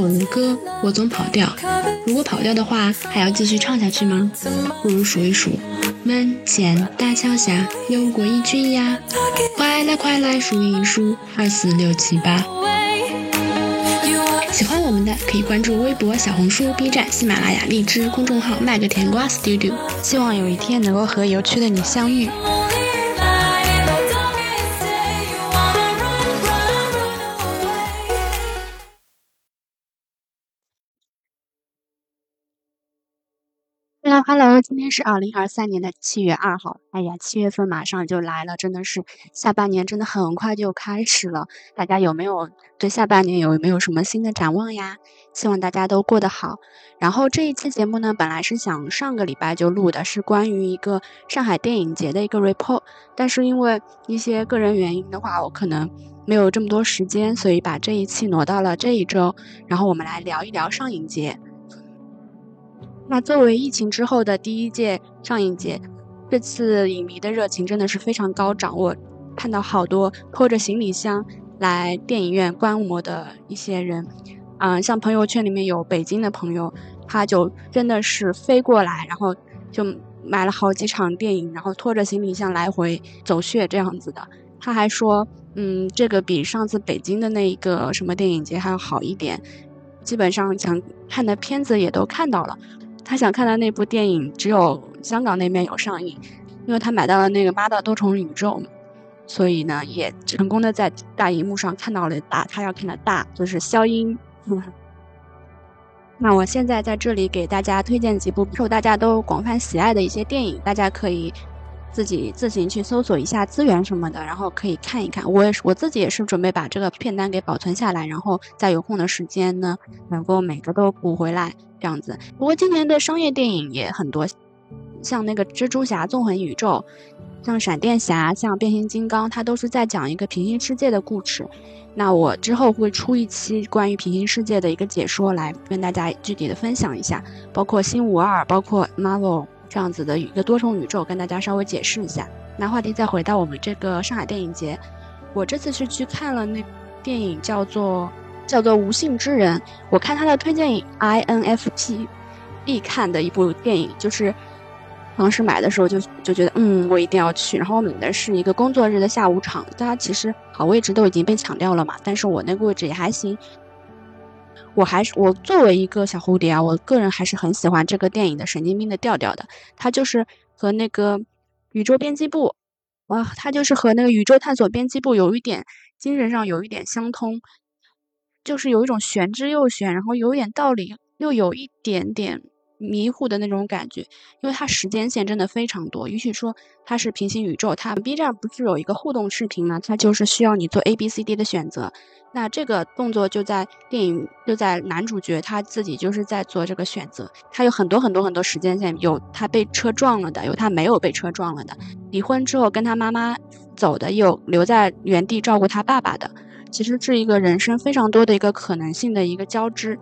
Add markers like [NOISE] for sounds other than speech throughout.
我如歌，我总跑调。如果跑调的话，还要继续唱下去吗？不如数一数，门前大桥下有过一群鸭，快来快来数一数，二四六七八。喜欢我们的可以关注微博、小红书、B 站、喜马拉雅、荔枝公众号“麦个甜瓜 Studio”。希望有一天能够和有趣的你相遇。Hello，今天是二零二三年的七月二号。哎呀，七月份马上就来了，真的是下半年真的很快就开始了。大家有没有对下半年有没有什么新的展望呀？希望大家都过得好。然后这一期节目呢，本来是想上个礼拜就录的，是关于一个上海电影节的一个 report，但是因为一些个人原因的话，我可能没有这么多时间，所以把这一期挪到了这一周。然后我们来聊一聊上影节。那作为疫情之后的第一届上影节，这次影迷的热情真的是非常高涨。我看到好多拖着行李箱来电影院观摩的一些人，嗯，像朋友圈里面有北京的朋友，他就真的是飞过来，然后就买了好几场电影，然后拖着行李箱来回走穴这样子的。他还说，嗯，这个比上次北京的那一个什么电影节还要好一点，基本上想看的片子也都看到了。他想看的那部电影只有香港那边有上映，因为他买到了那个《妈的多重宇宙》，所以呢也成功的在大荧幕上看到了大他要看的大就是消音。[LAUGHS] 那我现在在这里给大家推荐几部受大家都广泛喜爱的一些电影，大家可以自己自行去搜索一下资源什么的，然后可以看一看。我也是我自己也是准备把这个片单给保存下来，然后在有空的时间呢，能够每个都补回来。这样子，不过今年的商业电影也很多，像那个蜘蛛侠纵横宇宙，像闪电侠，像变形金刚，它都是在讲一个平行世界的故事。那我之后会出一期关于平行世界的一个解说，来跟大家具体的分享一下，包括新五二，包括 Marvel 这样子的一个多重宇宙，跟大家稍微解释一下。那话题再回到我们这个上海电影节，我这次是去看了那电影，叫做。叫做《无性之人》，我看他的推荐影 INFP 必看的一部电影，就是当时买的时候就就觉得，嗯，我一定要去。然后我们的是一个工作日的下午场，大家其实好位置都已经被抢掉了嘛，但是我那个位置也还行。我还是我作为一个小蝴蝶啊，我个人还是很喜欢这个电影的神经病的调调的。它就是和那个宇宙编辑部，哇，它就是和那个宇宙探索编辑部有一点精神上有一点相通。就是有一种玄之又玄，然后有一点道理，又有一点点迷糊的那种感觉。因为它时间线真的非常多，允许说它是平行宇宙。它 B 站不是有一个互动视频吗？它就是需要你做 A、B、C、D 的选择。那这个动作就在电影，就在男主角他自己就是在做这个选择。他有很多很多很多时间线，有他被车撞了的，有他没有被车撞了的，离婚之后跟他妈妈走的，有留在原地照顾他爸爸的。其实是一个人生非常多的一个可能性的一个交织。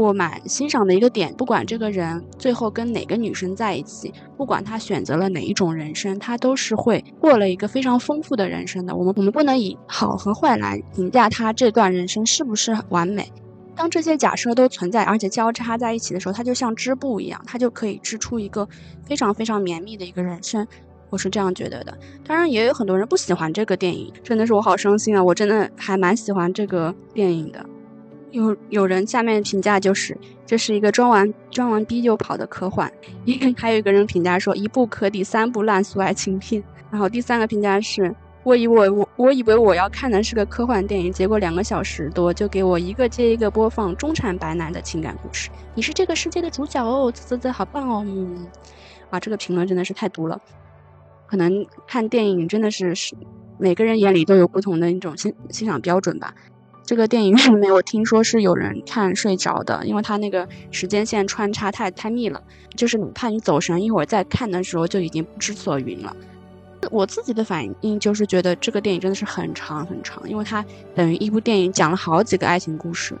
我蛮欣赏的一个点，不管这个人最后跟哪个女生在一起，不管他选择了哪一种人生，他都是会过了一个非常丰富的人生的。我们我们不能以好和坏来评价他这段人生是不是完美。当这些假设都存在，而且交叉在一起的时候，它就像织布一样，它就可以织出一个非常非常绵密的一个人生。我是这样觉得的，当然也有很多人不喜欢这个电影，真的是我好伤心啊！我真的还蛮喜欢这个电影的。有有人下面评价就是这是一个装完装完逼就跑的科幻，[COUGHS] 还有一个人评价说一部可抵三部烂俗爱情片。然后第三个评价是我以为我我以为我要看的是个科幻电影，结果两个小时多就给我一个接一个播放中产白男的情感故事。你是这个世界的主角哦，啧啧啧，好棒哦！嗯，啊，这个评论真的是太毒了。可能看电影真的是是每个人眼里都有不同的一种欣欣赏标准吧。这个电影院里面，我听说是有人看睡着的，因为他那个时间线穿插太太密了，就是哪怕你走神一会儿再看的时候，就已经不知所云了。我自己的反应就是觉得这个电影真的是很长很长，因为它等于一部电影讲了好几个爱情故事。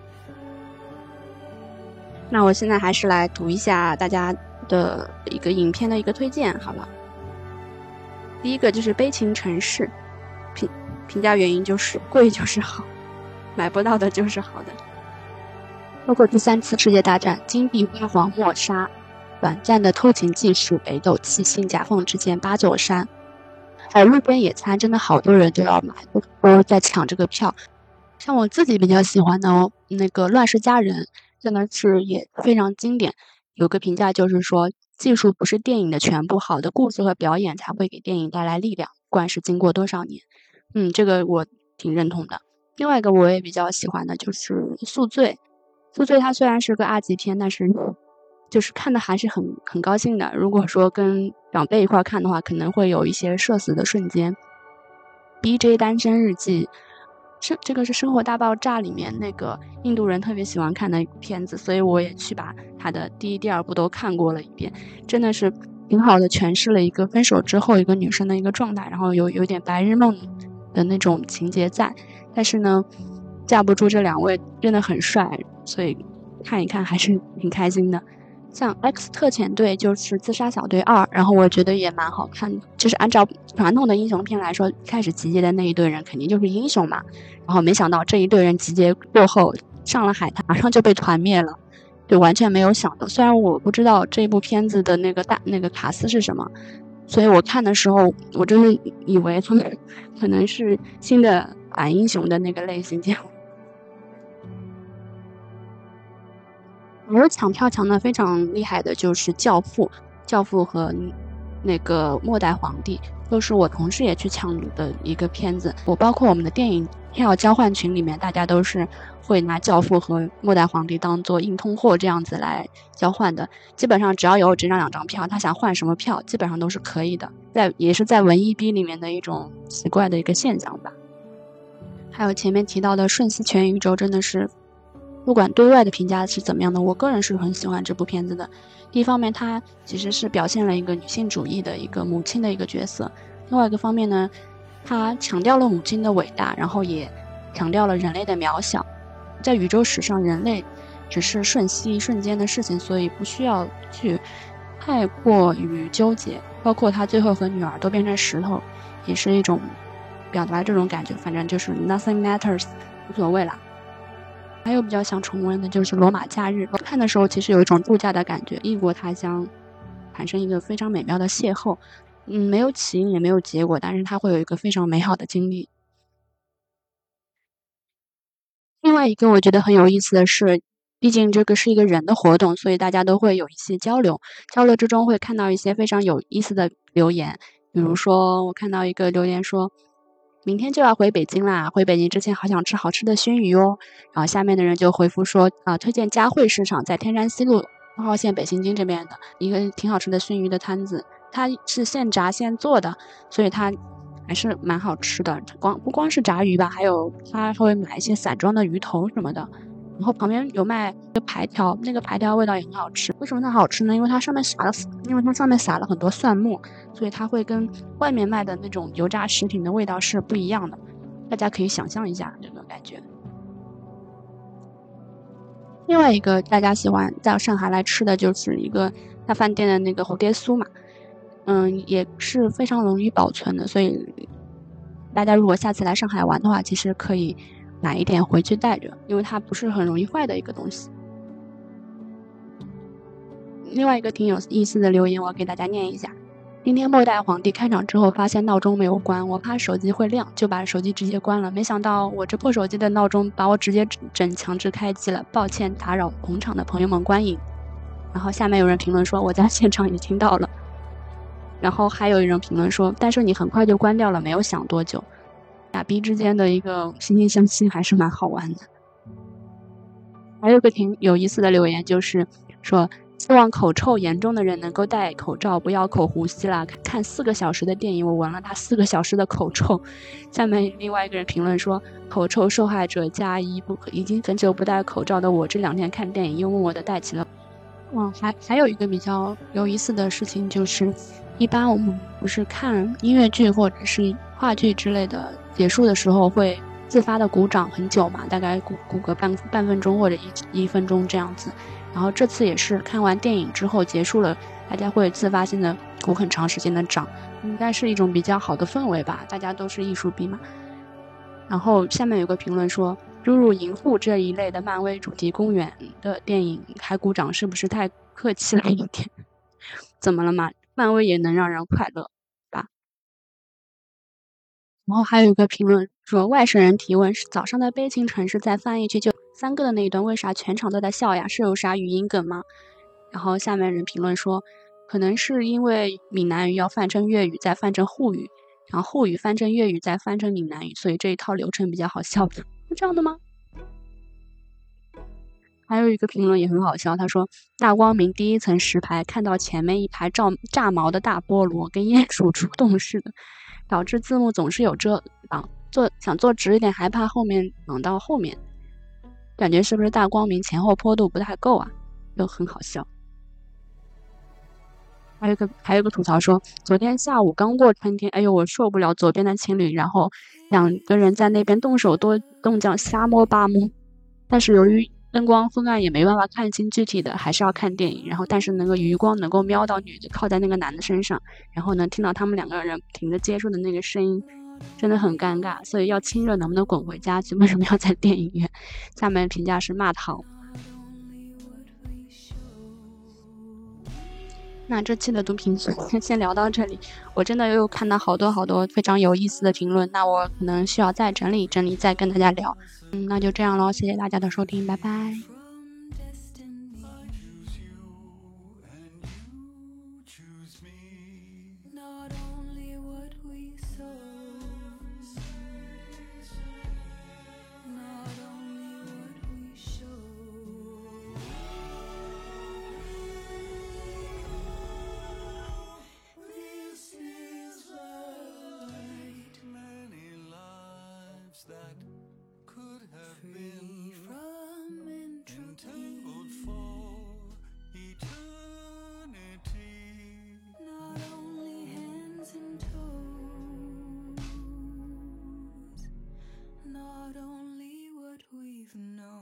那我现在还是来读一下大家的一个影片的一个推荐，好了。第一个就是《悲情城市》，评评价原因就是贵就是好，买不到的就是好的。包括第三次世界大战，金碧辉煌抹杀，短暂的偷情技术，北斗七星夹缝之间八座山，还有路边野餐，真的好多人都要买，都在抢这个票。像我自己比较喜欢的哦，那个《乱世佳人》真的是也非常经典。有个评价就是说，技术不是电影的全部，好的故事和表演才会给电影带来力量，不管是经过多少年。嗯，这个我挺认同的。另外一个我也比较喜欢的就是《宿醉》。《宿醉》它虽然是个二级片，但是就是看的还是很很高兴的。如果说跟长辈一块看的话，可能会有一些社死的瞬间。《B J 单身日记》是这个是《生活大爆炸》里面那个印度人特别喜欢看的片子，所以我也去把他的第一、第二部都看过了一遍，真的是挺好的诠释了一个分手之后一个女生的一个状态，然后有有点白日梦的那种情节在，但是呢。架不住这两位真的很帅，所以看一看还是挺开心的。像《X 特遣队》就是《自杀小队二》，然后我觉得也蛮好看的。就是按照传统的英雄片来说，开始集结的那一队人肯定就是英雄嘛。然后没想到这一队人集结过后上了海滩，马上就被团灭了，就完全没有想到。虽然我不知道这部片子的那个大那个卡斯是什么，所以我看的时候我真的以为他们 [LAUGHS] 可能是新的反英雄的那个类型，结果。而抢票抢的非常厉害的就是《教父》，《教父》和那个《末代皇帝》都是我同事也去抢的一个片子。我包括我们的电影票交换群里面，大家都是会拿《教父》和《末代皇帝》当做硬通货这样子来交换的。基本上只要有这张两张票，他想换什么票，基本上都是可以的。在也是在文艺逼里面的一种奇怪的一个现象吧。还有前面提到的《瞬息全宇宙》，真的是。不管对外的评价是怎么样的，我个人是很喜欢这部片子的。第一方面，它其实是表现了一个女性主义的一个母亲的一个角色；另外一个方面呢，它强调了母亲的伟大，然后也强调了人类的渺小。在宇宙史上，人类只是瞬息一瞬间的事情，所以不需要去太过于纠结。包括他最后和女儿都变成石头，也是一种表达这种感觉。反正就是 nothing matters，无所谓了。还有比较想重温的就是《罗马假日》，看的时候其实有一种度假的感觉，异国他乡，产生一个非常美妙的邂逅。嗯，没有起因也没有结果，但是它会有一个非常美好的经历。另外一个我觉得很有意思的是，毕竟这个是一个人的活动，所以大家都会有一些交流，交流之中会看到一些非常有意思的留言，比如说我看到一个留言说。明天就要回北京啦！回北京之前好想吃好吃的熏鱼哦。然后下面的人就回复说啊，推荐佳汇市场在天山西路二号线北新泾这边的一个挺好吃的熏鱼的摊子，它是现炸现做的，所以它还是蛮好吃的。光不光是炸鱼吧，还有他会买一些散装的鱼头什么的。然后旁边有卖一个排条，那个排条味道也很好吃。为什么它好吃呢？因为它上面撒了，因为它上面撒了很多蒜末，所以它会跟外面卖的那种油炸食品的味道是不一样的。大家可以想象一下这个感觉。另外一个大家喜欢在上海来吃的就是一个大饭店的那个蝴蝶酥嘛，嗯，也是非常容易保存的，所以大家如果下次来上海玩的话，其实可以。买一点回去带着，因为它不是很容易坏的一个东西。另外一个挺有意思的留言，我给大家念一下：今天末代皇帝开场之后，发现闹钟没有关，我怕手机会亮，就把手机直接关了。没想到我这破手机的闹钟把我直接整强制开机了，抱歉打扰捧场的朋友们观影。然后下面有人评论说我在现场也听到了，然后还有一人评论说，但是你很快就关掉了，没有响多久。傻逼之间的一个惺惺相惜还是蛮好玩的。还有个挺有意思的留言，就是说希望口臭严重的人能够戴口罩，不要口呼吸了。看四个小时的电影，我闻了他四个小时的口臭。下面另外一个人评论说，口臭受害者加一，不可已经很久不戴口罩的我，这两天看电影又默默的戴起了。嗯，还还有一个比较有意思的事情就是，一般我们不是看音乐剧或者是话剧之类的。结束的时候会自发的鼓掌很久嘛，大概鼓鼓个半半分钟或者一一分钟这样子。然后这次也是看完电影之后结束了，大家会自发性的鼓很长时间的掌，应该是一种比较好的氛围吧。大家都是艺术逼嘛。然后下面有个评论说，诸如《银护》这一类的漫威主题公园的电影，还鼓掌是不是太客气了一点？[LAUGHS] 怎么了嘛？漫威也能让人快乐？然后还有一个评论说，外省人提问是早上的悲情城市在翻译句就三个的那一段，为啥全场都在笑呀？是有啥语音梗吗？然后下面人评论说，可能是因为闽南语要翻成粤语，再翻成沪语，然后沪语翻成粤语，再翻成闽南语，所以这一套流程比较好笑。是这样的吗？还有一个评论也很好笑，他说：“大光明第一层石牌看到前面一排炸炸毛的大菠萝，跟鼹鼠出动似的，导致字幕总是有遮挡。做想做直一点，还怕后面挡到后面，感觉是不是大光明前后坡度不太够啊？又很好笑。还有个还有个吐槽说，昨天下午刚过春天，哎呦我受不了左边的情侣，然后两个人在那边动手多动脚瞎摸八摸，但是由于。”灯光昏暗也没办法看清具体的，还是要看电影。然后，但是那个余光能够瞄到女的靠在那个男的身上，然后能听到他们两个人停着接触的那个声音，真的很尴尬。所以要亲热能不能滚回家去？为什么要在电影院？下面评价是骂他。那这期的读评 [LAUGHS] 先聊到这里，我真的又看到好多好多非常有意思的评论，那我可能需要再整理整理，再跟大家聊。嗯，那就这样喽，谢谢大家的收听，拜拜。thoughts that could have Free been from entropy. entangled for eternity. Not only hands and toes, not only what we've known.